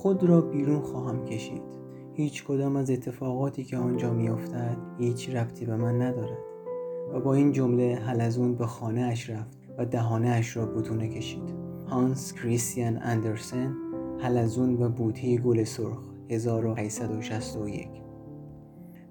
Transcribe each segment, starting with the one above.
خود را بیرون خواهم کشید. هیچ کدام از اتفاقاتی که آنجا میافتد هیچ ربطی به من ندارد. و با این جمله حلزون به خانه اش رفت و دهانه اش را بتونه کشید. هانس کریستیان اندرسن حلزون و بوته گل سرخ 1861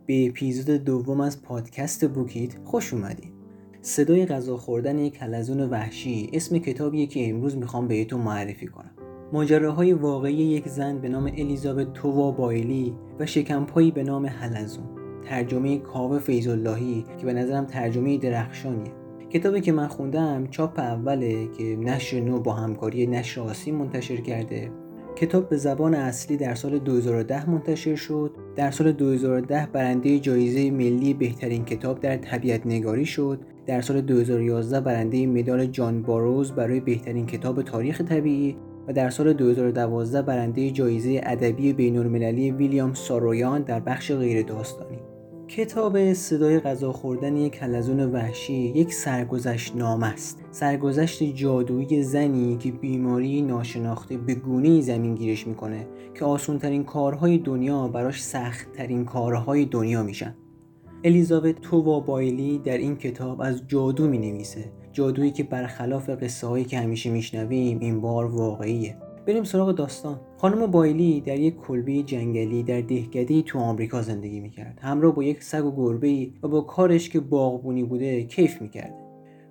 به اپیزود دوم از پادکست بوکیت خوش اومدید صدای غذا خوردن یک حلزون وحشی اسم کتابیه که امروز می‌خوام بهتون معرفی کنم. ماجراهای واقعی یک زن به نام الیزابت تووا بایلی و شکمپایی به نام حلزون. ترجمه کاوه فیضاللهی که به نظرم ترجمه درخشانیه. کتابی که من خوندم چاپ اوله که نشر نو با همکاری نشر آسیم منتشر کرده. کتاب به زبان اصلی در سال 2010 منتشر شد. در سال 2010 برنده جایزه ملی بهترین کتاب در طبیعت نگاری شد. در سال 2011 برنده مدال جان باروز برای بهترین کتاب تاریخ طبیعی. در سال 2012 برنده جایزه ادبی بین‌المللی ویلیام سارویان در بخش غیر داستانی کتاب صدای غذا خوردن یک کلزون وحشی یک سرگذشت نام است. سرگذشت جادویی زنی که بیماری ناشناخته به گونه زمین گیرش می‌کنه که آسونترین کارهای دنیا براش سختترین کارهای دنیا میشن. الیزابت تووا بایلی در این کتاب از جادو می نویسه جادویی که برخلاف قصه هایی که همیشه میشنویم این بار واقعیه. بریم سراغ داستان. خانم بایلی در یک کلبه جنگلی در دهکده تو آمریکا زندگی می‌کرد. همراه با یک سگ و گربه و با کارش که باغبونی بوده کیف می‌کرد.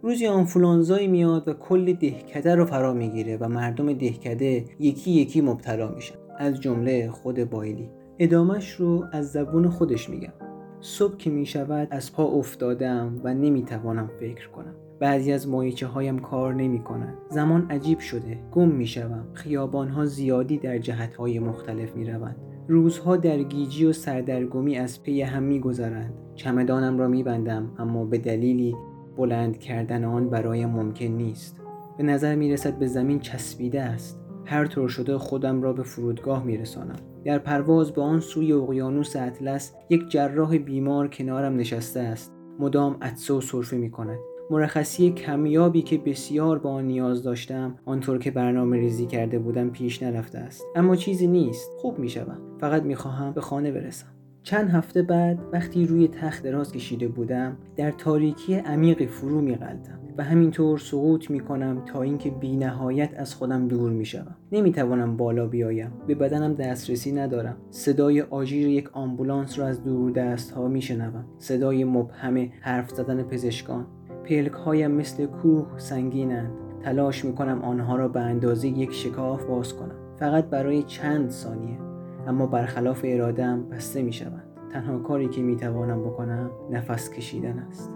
روزی آنفولانزایی میاد و کل دهکده رو فرا می‌گیره و مردم دهکده یکی یکی مبتلا میشن. از جمله خود بایلی. ادامش رو از زبون خودش میگم. صبح که می‌شود از پا افتادم و نمی‌توانم فکر کنم. بعضی از مایچه هایم کار نمی کنند. زمان عجیب شده. گم می شوم خیابان ها زیادی در جهت های مختلف می روند روزها در گیجی و سردرگمی از پی هم می گذرند چمدانم را می بندم اما به دلیلی بلند کردن آن برایم ممکن نیست. به نظر می رسد به زمین چسبیده است. هر طور شده خودم را به فرودگاه می رسانم. در پرواز به آن سوی اقیانوس اطلس یک جراح بیمار کنارم نشسته است. مدام عطسه و سرفه می کند مرخصی کمیابی که بسیار با آن نیاز داشتم آنطور که برنامه ریزی کرده بودم پیش نرفته است. اما چیزی نیست. خوب می شوم فقط می خواهم به خانه برسم. چند هفته بعد وقتی روی تخت دراز کشیده بودم در تاریکی عمیقی فرو می غلطم و همینطور سقوط می کنم تا اینکه بی نهایت از خودم دور می شوم نمی توانم بالا بیایم. به بدنم دسترسی ندارم. صدای آژیر یک آمبولانس را از دور دست ها می شنوم صدای مبهم حرف زدن پزشکان. پلک هایم مثل کوه سنگینند. تلاش می‌کنم آنها را به اندازه یک شکاف باز کنم. فقط برای چند ثانیه. اما برخلاف ارادم بسته می‌شوند. تنها کاری که می‌توانم بکنم نفس کشیدن است.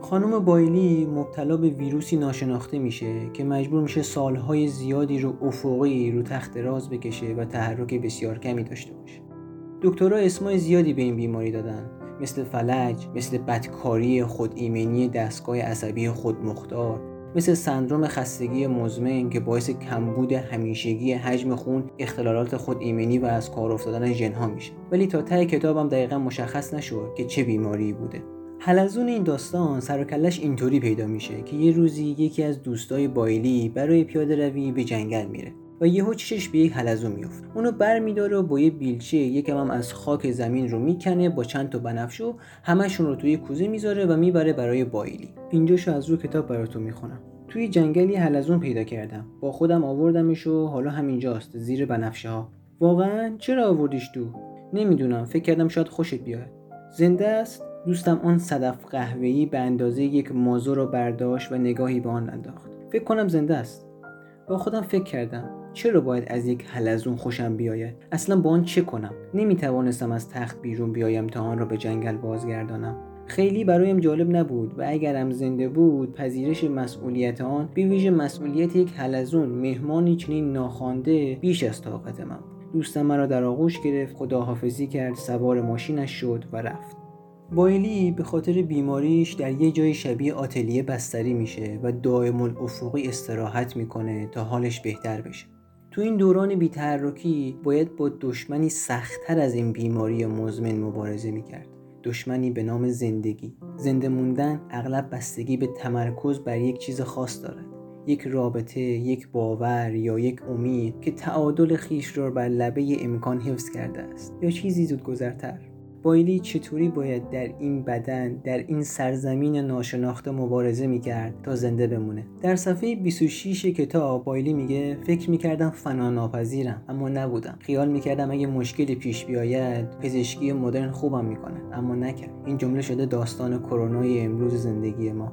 خانم بایلی مبتلا به ویروسی ناشناخته میشه که مجبور میشه سالهای زیادی رو افقی رو تخت راز بکشه و تحرک بسیار کمی داشته باشه. دکترها اسمای زیادی به این بیماری دادن. مثل فلج مثل بدکاری خود ایمنی دستگاه عصبی خودمختار مثل سندروم خستگی مزمن که باعث کمبود همیشگی حجم خون اختلالات خود ایمنی و از کار افتادن ژنها میشه. ولی تا ته کتابم دقیقا مشخص نشد که چه بیماری بوده. حلزون این داستان سر اینطوری پیدا میشه که یه روزی یکی از دوستای بایلی برای پیاده روی به جنگل میره. و یهو چشش به یک حلزون میفته اونو برمیداره و با یه بیلچه یکم هم از خاک زمین رو می‌کنه با چند تا بنفش و همشون رو توی کوزه می‌ذاره و می‌بره برای بایلی. اینجاشو از رو کتاب براتون می‌خونم. توی جنگلی حلزون پیدا کردم. با خودم آوردمش و حالا همینجاست زیر بنفشه ها واقعا چرا آوردیش تو؟ نمی‌دونم. فکر کردم شاید خوشت بیاد. زنده است. دوستم آن صدف قهوه‌ای به اندازه یک مازو رو برداشت و نگاهی به آن انداخت. فکر کنم زنده است. با خودم فکر کردم. چرا باید از یک حلزون خوشم بیاید؟ اصلا با آن چه کنم؟ نمی توانستم از تخت بیرون بیایم تا آن را به جنگل بازگردانم. خیلی برایم جالب نبود و اگرم زنده بود پذیرش مسئولیت آن به ویژه مسئولیت یک حلزون مهمانی چنین ناخوانده بیش از طاقت من دوستم مرا در آغوش گرفت خداحافظی کرد سوار ماشینش شد و رفت. بایلی به خاطر بیماریش در یه جای شبیه آتلیه بستری میشه و دائم الافقی استراحت می‌کنه تا حالش بهتر بشه. تو این دوران بیتحرکی باید با دشمنی سختتر از این بیماری مزمن مبارزه می‌کرد. دشمنی به نام زندگی. زنده موندن اغلب بستگی به تمرکز بر یک چیز خاص دارد. یک رابطه یک باور یا یک امید که تعادل خیش را بر لبه امکان حفظ کرده است. یا چیزی زودگذرتر. بایلی چطوری باید در این بدن در این سرزمین ناشناخته مبارزه می‌کرد تا زنده بمونه؟ در صفحه 26 کتاب بایلی میگه فکر می‌کردم فنا ناپذیرم اما نبودم. خیال می‌کردم اگه مشکلی پیش بیاید پزشکی مدرن خوبم می‌کنه. اما نکرد. این جمله شده داستان کرونای امروز زندگی ما.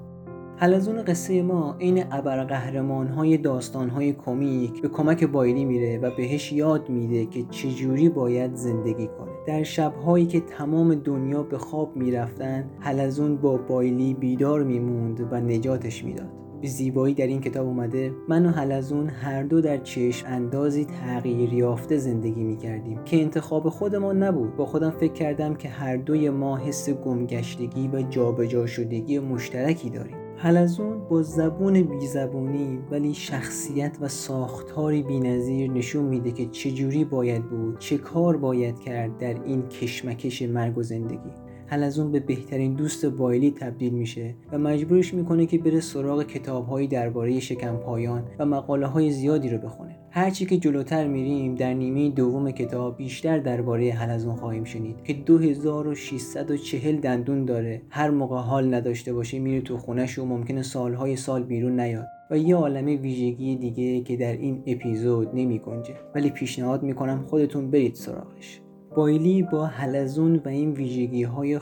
حلزون قصه ما عین ابرقهرمان های داستان های کمیک به کمک بایلی میره و بهش یاد میده که چجوری باید زندگی کنه. در شبهایی که تمام دنیا به خواب می‌رفتن حلزون با بایلی بیدار میموند و نجاتش می‌داد. به زیبایی در این کتاب اومده من و حلزون هر دو در چشم اندازی تغییر یافته زندگی می کردیم که انتخاب خودمان نبود. با خودم فکر کردم که هر دوی ما حس گمگشتگی و جابجا شدگی مشترکی داریم. حلزون با زبون بیزبونی ولی شخصیت و ساختاری بینظیر نشون میده که چجوری باید بود چه کار باید کرد در این کشمکش مرگ و زندگی؟ حلزون به بهترین دوست بایلی تبدیل میشه و مجبورش می‌کنه که بره سراغ کتابهایی درباره شکم پایان و مقاله های زیادی رو بخونه. هرچی که جلوتر میریم در نیمه دوم کتاب بیشتر درباره حلزون خواهیم شنید که 2640 دندون داره. هر موقع حال نداشته باشه میره تو خونش و ممکنه سالهای سال بیرون نیاد و یه عالم ویژگی دیگه که در این اپیزود نمی ولی پیشنهاد می‌کنم خودتون برید سراغش. بایلی با حلزون و این ویژگی های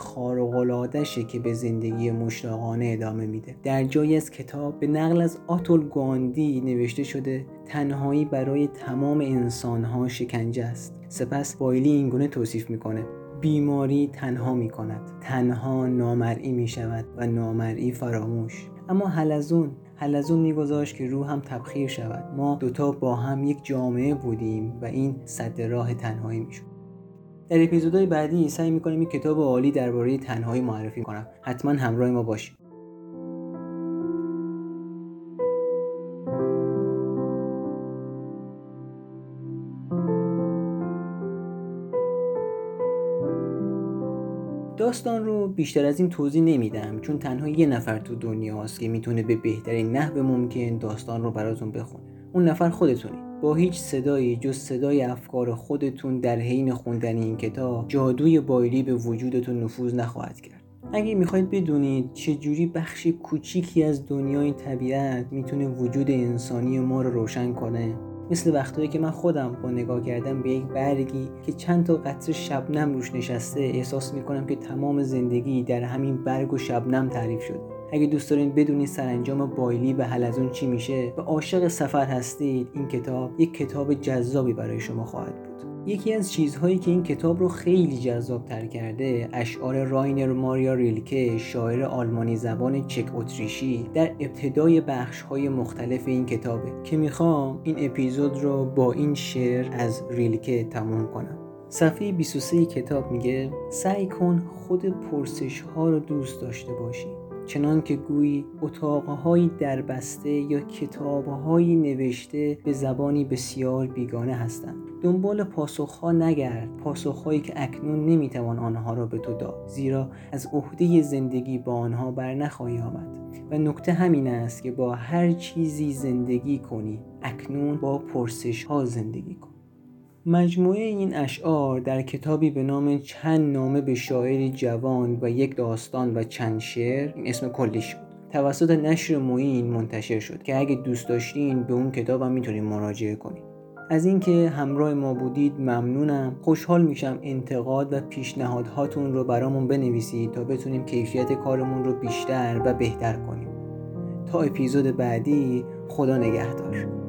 که به زندگی مشتاقانه ادامه میده. در جایی از کتاب به نقل از آتول گواندی نوشته شده تنهایی برای تمام انسانها شکنجه است. سپس بایلی اینگونه توصیف می‌کنه بیماری تنها می کند تنها نامرئی می شود و نامرئی فراموش. اما حلزون حلزون میگذاشت که روح هم تبخیر شود. ما دوتا با هم یک جامعه بودیم و این صد راه تنهایی می‌شد. در اپیزودهای بعدی سعی می‌کنم یک کتاب عالی درباره تنهایی معرفی کنم. حتما همراه ما باشید. داستان رو بیشتر از این توضیح نمیدم چون تنها یه نفر تو دنیاست که می‌تونه به بهترین نحو ممکن داستان رو براتون بخونه. اون نفر خودتونی با هیچ صدایی جز صدای افکار خودتون در حین خوندن این کتاب جادوی بایلی به وجودتون نفوذ نخواهد کرد. اگه می‌خواید بدونید چجوری بخش کوچیکی از دنیای طبیعت می‌تونه وجود انسانی ما رو روشن کنه مثل وقتایی که من خودم با نگاه کردم به یک برگی که چند تا قطر شبنم روش نشسته احساس می‌کنم که تمام زندگی در همین برگ و شبنم تعریف شده. اگه دوست دارین بدونید سرانجام بایلی و حلزون چی میشه و عاشق سفر هستید این کتاب یک کتاب جذابی برای شما خواهد بود. یکی از چیزهایی که این کتاب رو خیلی جذاب تر کرده اشعار راینر ماریا ریلکه شاعر آلمانی زبان چک اتریشی در ابتدای بخش های مختلف این کتابه که می‌خوام این اپیزود رو با این شعر از ریلکه تموم کنم. صفحه 23 کتاب میگه سعی کن خود پرسش ها رو دوست داشته باشی. چنان که گویی اتاقهایی دربسته یا کتابهایی نوشته به زبانی بسیار بیگانه هستند. دنبال پاسخها نگرد پاسخهایی که اکنون نمی‌توان آنها را به تو داد زیرا از عهده زندگی با آنها بر نخواهی آمد. و نکته همین است که با هر چیزی زندگی کنی اکنون با پرسش ها زندگی کن. مجموعه این اشعار در کتابی به نام چند نامه به شاعری جوان و یک داستان و چند شعر اسم کلیش بود. توسط نشر موین منتشر شد که اگه دوست داشتین به اون کتابم می‌تونید مراجعه کنید از اینکه همراه ما بودید ممنونم. خوشحال میشم انتقاد و پیشنهادهاتون رو برامون بنویسید تا بتونیم کیفیت کارمون رو بیشتر و بهتر کنیم. تا اپیزود بعدی خدا نگهدار.